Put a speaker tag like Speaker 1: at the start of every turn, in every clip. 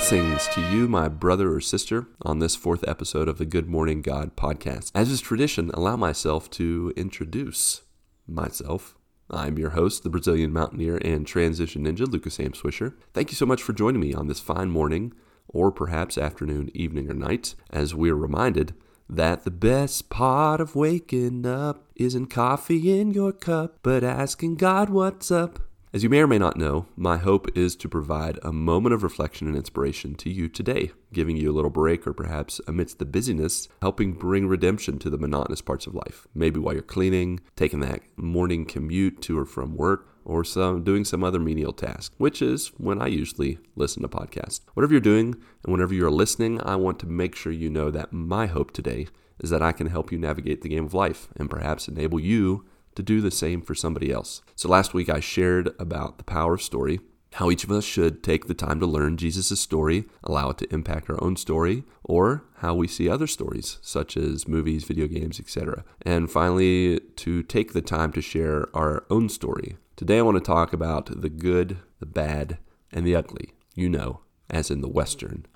Speaker 1: Blessings to you, my brother or sister, on this fourth episode of the Good Morning God podcast. As is tradition, allow myself to introduce myself. I'm your host, the Brazilian mountaineer and transition ninja, Lucas Sam Swisher. Thank you so much for joining me on this fine morning, or perhaps afternoon, evening, or night, as we're reminded that the best part of waking up isn't coffee in your cup, but asking God what's up. As you may or may not know, my hope is to provide a moment of reflection and inspiration to you today, giving you a little break or perhaps amidst the busyness, helping bring redemption to the monotonous parts of life. Maybe while you're cleaning, taking that morning commute to or from work, or some doing some other menial task, which is when I usually listen to podcasts. Whatever you're doing and whenever you're listening, I want to make sure you know that my hope today is that I can help you navigate the game of life and perhaps enable you to do the same for somebody else. So last week I shared about the power of story, how each of us should take the time to learn Jesus' story, allow it to impact our own story, or how we see other stories, such as movies, video games, etc. And finally, to take the time to share our own story. Today I want to talk about the good, the bad, and the ugly. You know, as in the Western.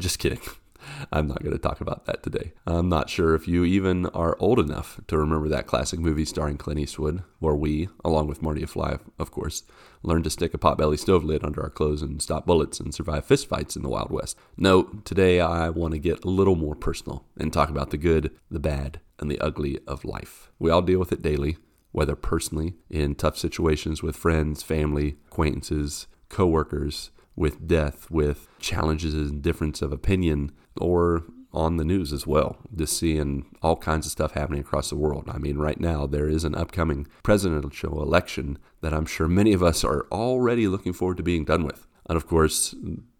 Speaker 1: Just kidding. I'm not going to talk about that today. I'm not sure if you even are old enough to remember that classic movie starring Clint Eastwood, where we, along with Marty McFly, of course, learned to stick a potbelly stove lid under our clothes and stop bullets and survive fistfights in the Wild West. No, today I want to get a little more personal and talk about the good, the bad, and the ugly of life. We all deal with it daily, whether personally, in tough situations with friends, family, acquaintances, coworkers, with death, with challenges and difference of opinion, or on the news as well, just seeing all kinds of stuff happening across the world. I mean, right now, there is an upcoming presidential election that I'm sure many of us are already looking forward to being done with. And of course,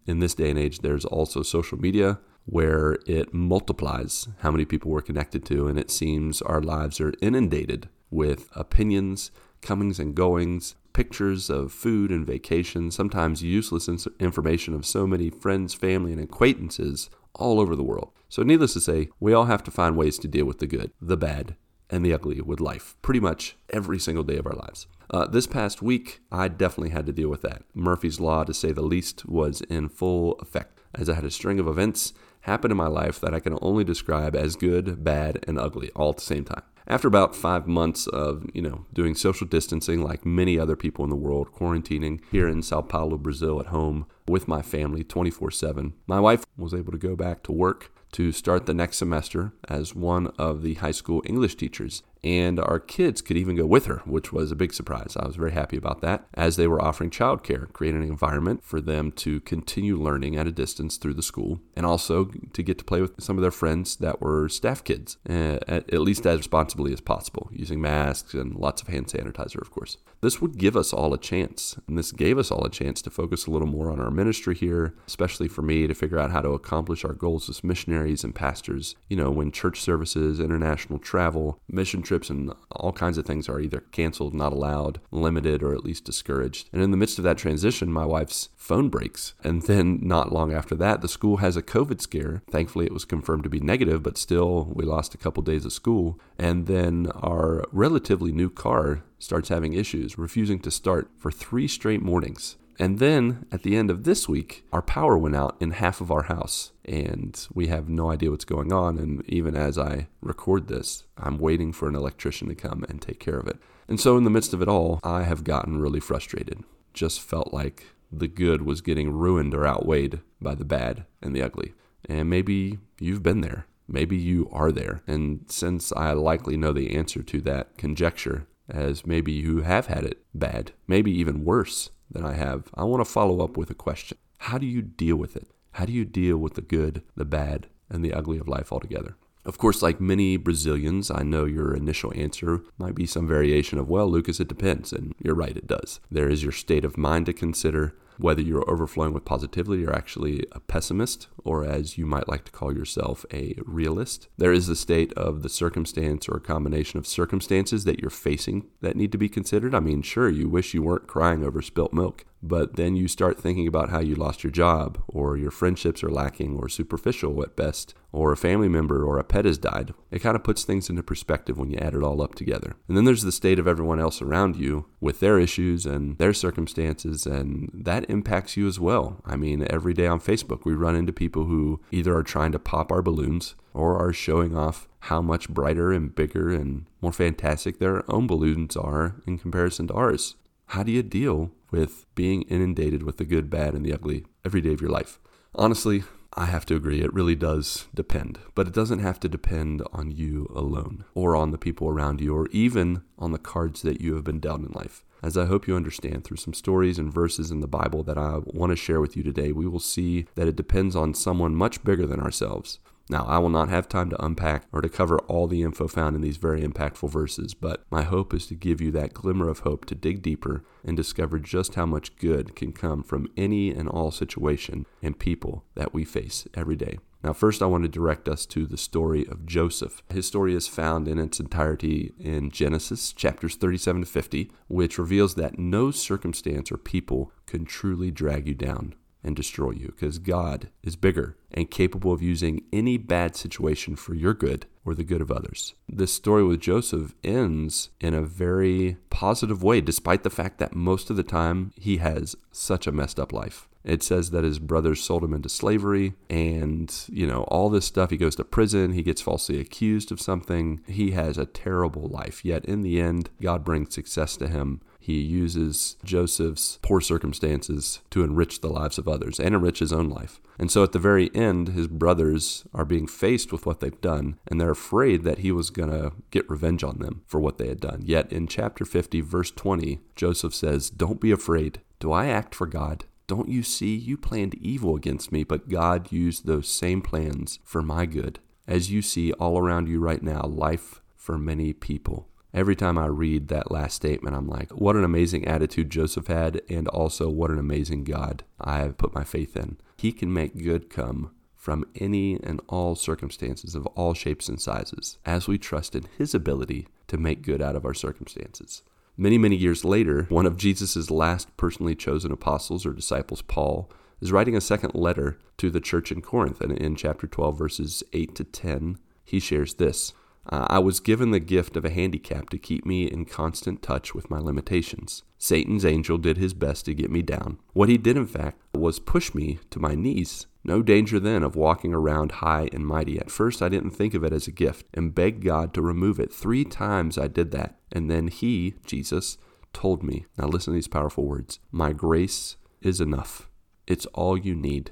Speaker 1: in this day and age, there's also social media where it multiplies how many people we're connected to, and it seems our lives are inundated with opinions, comings and goings, pictures of food and vacation, sometimes useless information of so many friends, family, and acquaintances all over the world. So, needless to say, we all have to find ways to deal with the good, the bad, and the ugly with life pretty much every single day of our lives. Uh, this past week, I definitely had to deal with that. Murphy's Law, to say the least, was in full effect as I had a string of events happen in my life that I can only describe as good, bad, and ugly all at the same time. After about five months of, you know, doing social distancing like many other people in the world, quarantining here in Sao Paulo, Brazil at home with my family 24 7, my wife was able to go back to work to start the next semester as one of the high school English teachers and our kids could even go with her, which was a big surprise. I was very happy about that, as they were offering childcare, creating an environment for them to continue learning at a distance through the school, and also to get to play with some of their friends that were staff kids, eh, at, at least as responsibly as possible, using masks and lots of hand sanitizer, of course. This would give us all a chance, and this gave us all a chance to focus a little more on our ministry here, especially for me to figure out how to accomplish our goals as missionaries and pastors. You know, when church services, international travel, mission trips and all kinds of things are either canceled, not allowed, limited, or at least discouraged. And in the midst of that transition, my wife's phone breaks. And then not long after that, the school has a COVID scare. Thankfully, it was confirmed to be negative, but still, we lost a couple days of school. And then our relatively new car starts having issues, refusing to start for three straight mornings. And then at the end of this week, our power went out in half of our house, and we have no idea what's going on. And even as I record this, I'm waiting for an electrician to come and take care of it. And so, in the midst of it all, I have gotten really frustrated. Just felt like the good was getting ruined or outweighed by the bad and the ugly. And maybe you've been there. Maybe you are there. And since I likely know the answer to that conjecture, as maybe you have had it bad, maybe even worse than I have, I want to follow up with a question. How do you deal with it? How do you deal with the good, the bad, and the ugly of life altogether? Of course, like many Brazilians, I know your initial answer might be some variation of, well, Lucas, it depends. And you're right, it does. There is your state of mind to consider whether you're overflowing with positivity or actually a pessimist, or as you might like to call yourself, a realist. There is the state of the circumstance or a combination of circumstances that you're facing that need to be considered. I mean, sure, you wish you weren't crying over spilt milk, but then you start thinking about how you lost your job, or your friendships are lacking, or superficial at best, or a family member or a pet has died. It kind of puts things into perspective when you add it all up together. And then there's the state of everyone else around you with their issues and their circumstances, and that impacts you as well. I mean, every day on Facebook, we run into people who either are trying to pop our balloons or are showing off how much brighter and bigger and more fantastic their own balloons are in comparison to ours. How do you deal with being inundated with the good, bad, and the ugly every day of your life? Honestly, I have to agree, it really does depend. But it doesn't have to depend on you alone, or on the people around you, or even on the cards that you have been dealt in life. As I hope you understand through some stories and verses in the Bible that I want to share with you today, we will see that it depends on someone much bigger than ourselves. Now, I will not have time to unpack or to cover all the info found in these very impactful verses, but my hope is to give you that glimmer of hope to dig deeper and discover just how much good can come from any and all situation and people that we face every day. Now, first, I want to direct us to the story of Joseph. His story is found in its entirety in Genesis chapters 37 to 50, which reveals that no circumstance or people can truly drag you down and destroy you because God is bigger and capable of using any bad situation for your good or the good of others. This story with Joseph ends in a very positive way, despite the fact that most of the time he has such a messed up life. It says that his brothers sold him into slavery and, you know, all this stuff. He goes to prison. He gets falsely accused of something. He has a terrible life. Yet in the end, God brings success to him he uses Joseph's poor circumstances to enrich the lives of others and enrich his own life. And so at the very end, his brothers are being faced with what they've done, and they're afraid that he was going to get revenge on them for what they had done. Yet in chapter 50, verse 20, Joseph says, Don't be afraid. Do I act for God? Don't you see? You planned evil against me, but God used those same plans for my good. As you see all around you right now, life for many people. Every time I read that last statement, I'm like, what an amazing attitude Joseph had, and also what an amazing God I have put my faith in. He can make good come from any and all circumstances of all shapes and sizes, as we trust in His ability to make good out of our circumstances. Many, many years later, one of Jesus' last personally chosen apostles or disciples, Paul, is writing a second letter to the church in Corinth. And in chapter 12, verses 8 to 10, he shares this uh, I was given the gift of a handicap to keep me in constant touch with my limitations. Satan's angel did his best to get me down. What he did, in fact, was push me to my knees. No danger then of walking around high and mighty. At first, I didn't think of it as a gift and begged God to remove it. Three times I did that. And then he, Jesus, told me, now listen to these powerful words My grace is enough. It's all you need.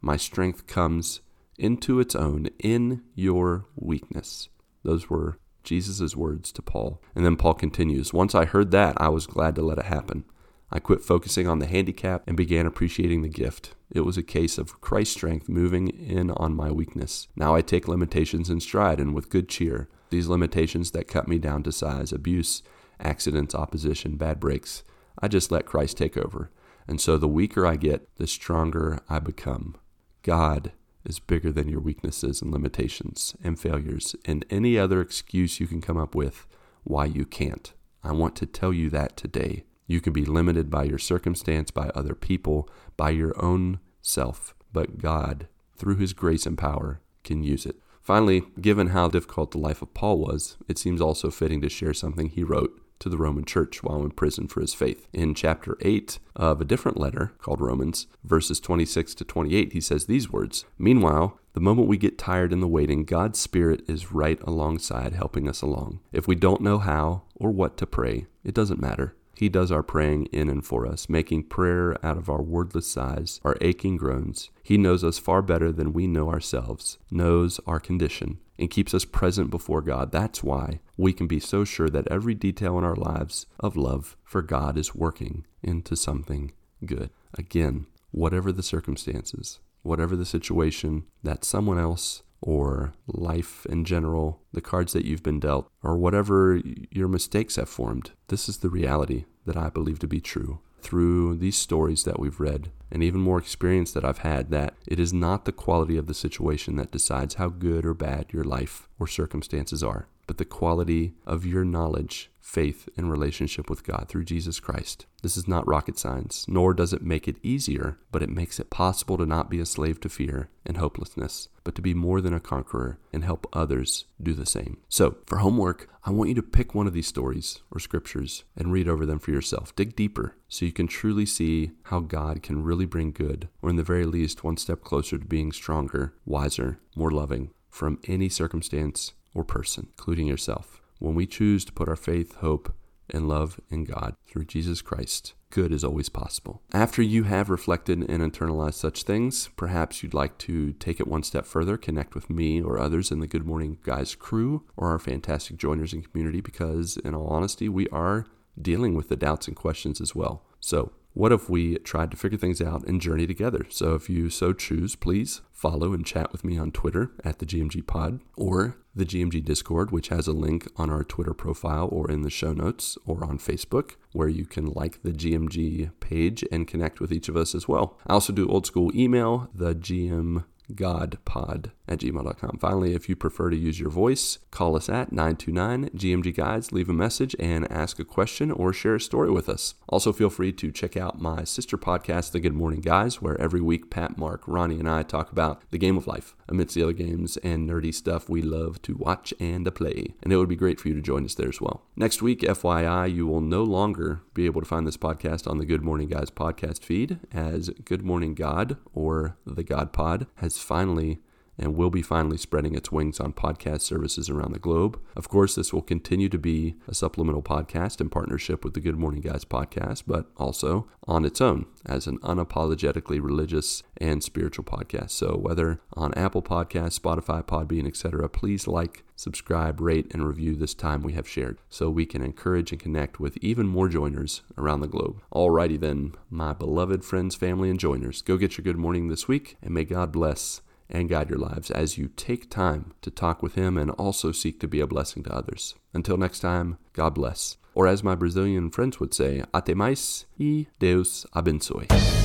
Speaker 1: My strength comes into its own in your weakness. Those were Jesus' words to Paul. And then Paul continues Once I heard that, I was glad to let it happen. I quit focusing on the handicap and began appreciating the gift. It was a case of Christ's strength moving in on my weakness. Now I take limitations in stride and with good cheer. These limitations that cut me down to size, abuse, accidents, opposition, bad breaks, I just let Christ take over. And so the weaker I get, the stronger I become. God is bigger than your weaknesses and limitations and failures and any other excuse you can come up with why you can't. I want to tell you that today. You can be limited by your circumstance, by other people, by your own self, but God, through His grace and power, can use it. Finally, given how difficult the life of Paul was, it seems also fitting to share something he wrote to the Roman church while in prison for his faith. In chapter 8 of a different letter called Romans, verses 26 to 28, he says these words Meanwhile, the moment we get tired in the waiting, God's Spirit is right alongside helping us along. If we don't know how or what to pray, it doesn't matter. He does our praying in and for us, making prayer out of our wordless sighs, our aching groans. He knows us far better than we know ourselves, knows our condition, and keeps us present before God. That's why we can be so sure that every detail in our lives of love for God is working into something good. Again, whatever the circumstances, whatever the situation that someone else or life in general, the cards that you've been dealt, or whatever your mistakes have formed, this is the reality that I believe to be true through these stories that we've read and even more experience that I've had that it is not the quality of the situation that decides how good or bad your life or circumstances are. but the quality of your knowledge, faith, and relationship with God through Jesus Christ. This is not rocket science, nor does it make it easier, but it makes it possible to not be a slave to fear and hopelessness, but to be more than a conqueror and help others do the same. So, for homework, I want you to pick one of these stories or scriptures and read over them for yourself. Dig deeper so you can truly see how God can really bring good, or in the very least, one step closer to being stronger, wiser, more loving from any circumstance or person, including yourself. When we choose to put our faith, hope, and love in God through Jesus Christ, good is always possible. After you have reflected and internalized such things, perhaps you'd like to take it one step further, connect with me or others in the Good Morning Guys crew or our fantastic joiners and community, because in all honesty, we are dealing with the doubts and questions as well. So, what if we tried to figure things out and journey together? So if you so choose, please follow and chat with me on Twitter at the GMG Pod or the GMG Discord, which has a link on our Twitter profile or in the show notes or on Facebook, where you can like the GMG page and connect with each of us as well. I also do old school email, the GM godpod at gmail.com. Finally, if you prefer to use your voice, call us at 929 GMG Guys, leave a message, and ask a question or share a story with us. Also, feel free to check out my sister podcast, The Good Morning Guys, where every week Pat, Marc, Ronnie, and I talk about the game of life amidst the other games and nerdy stuff we love to watch and to play. And it would be great for you to join us there as well. Next week, FYI, you will no longer be able to find this podcast on the Good Morning Guys podcast feed, as Good Morning God or the God Pod has finally and will be finally spreading its wings on podcast services around the globe. Of course, this will continue to be a supplemental podcast in partnership with the Good Morning Guys podcast, but also on its own as an unapologetically religious and spiritual podcast. So, whether on Apple Podcasts, Spotify, Podbean, etc., please like, subscribe, rate, and review this time we have shared so we can encourage and connect with even more joiners around the globe. Alrighty then, my beloved friends, family, and joiners, go get your good morning this week, and may God bless and guide your lives as you take time to talk with Him and also seek to be a blessing to others. Until next time, God bless. Or as my Brazilian friends would say, até mais e Deus abençoe.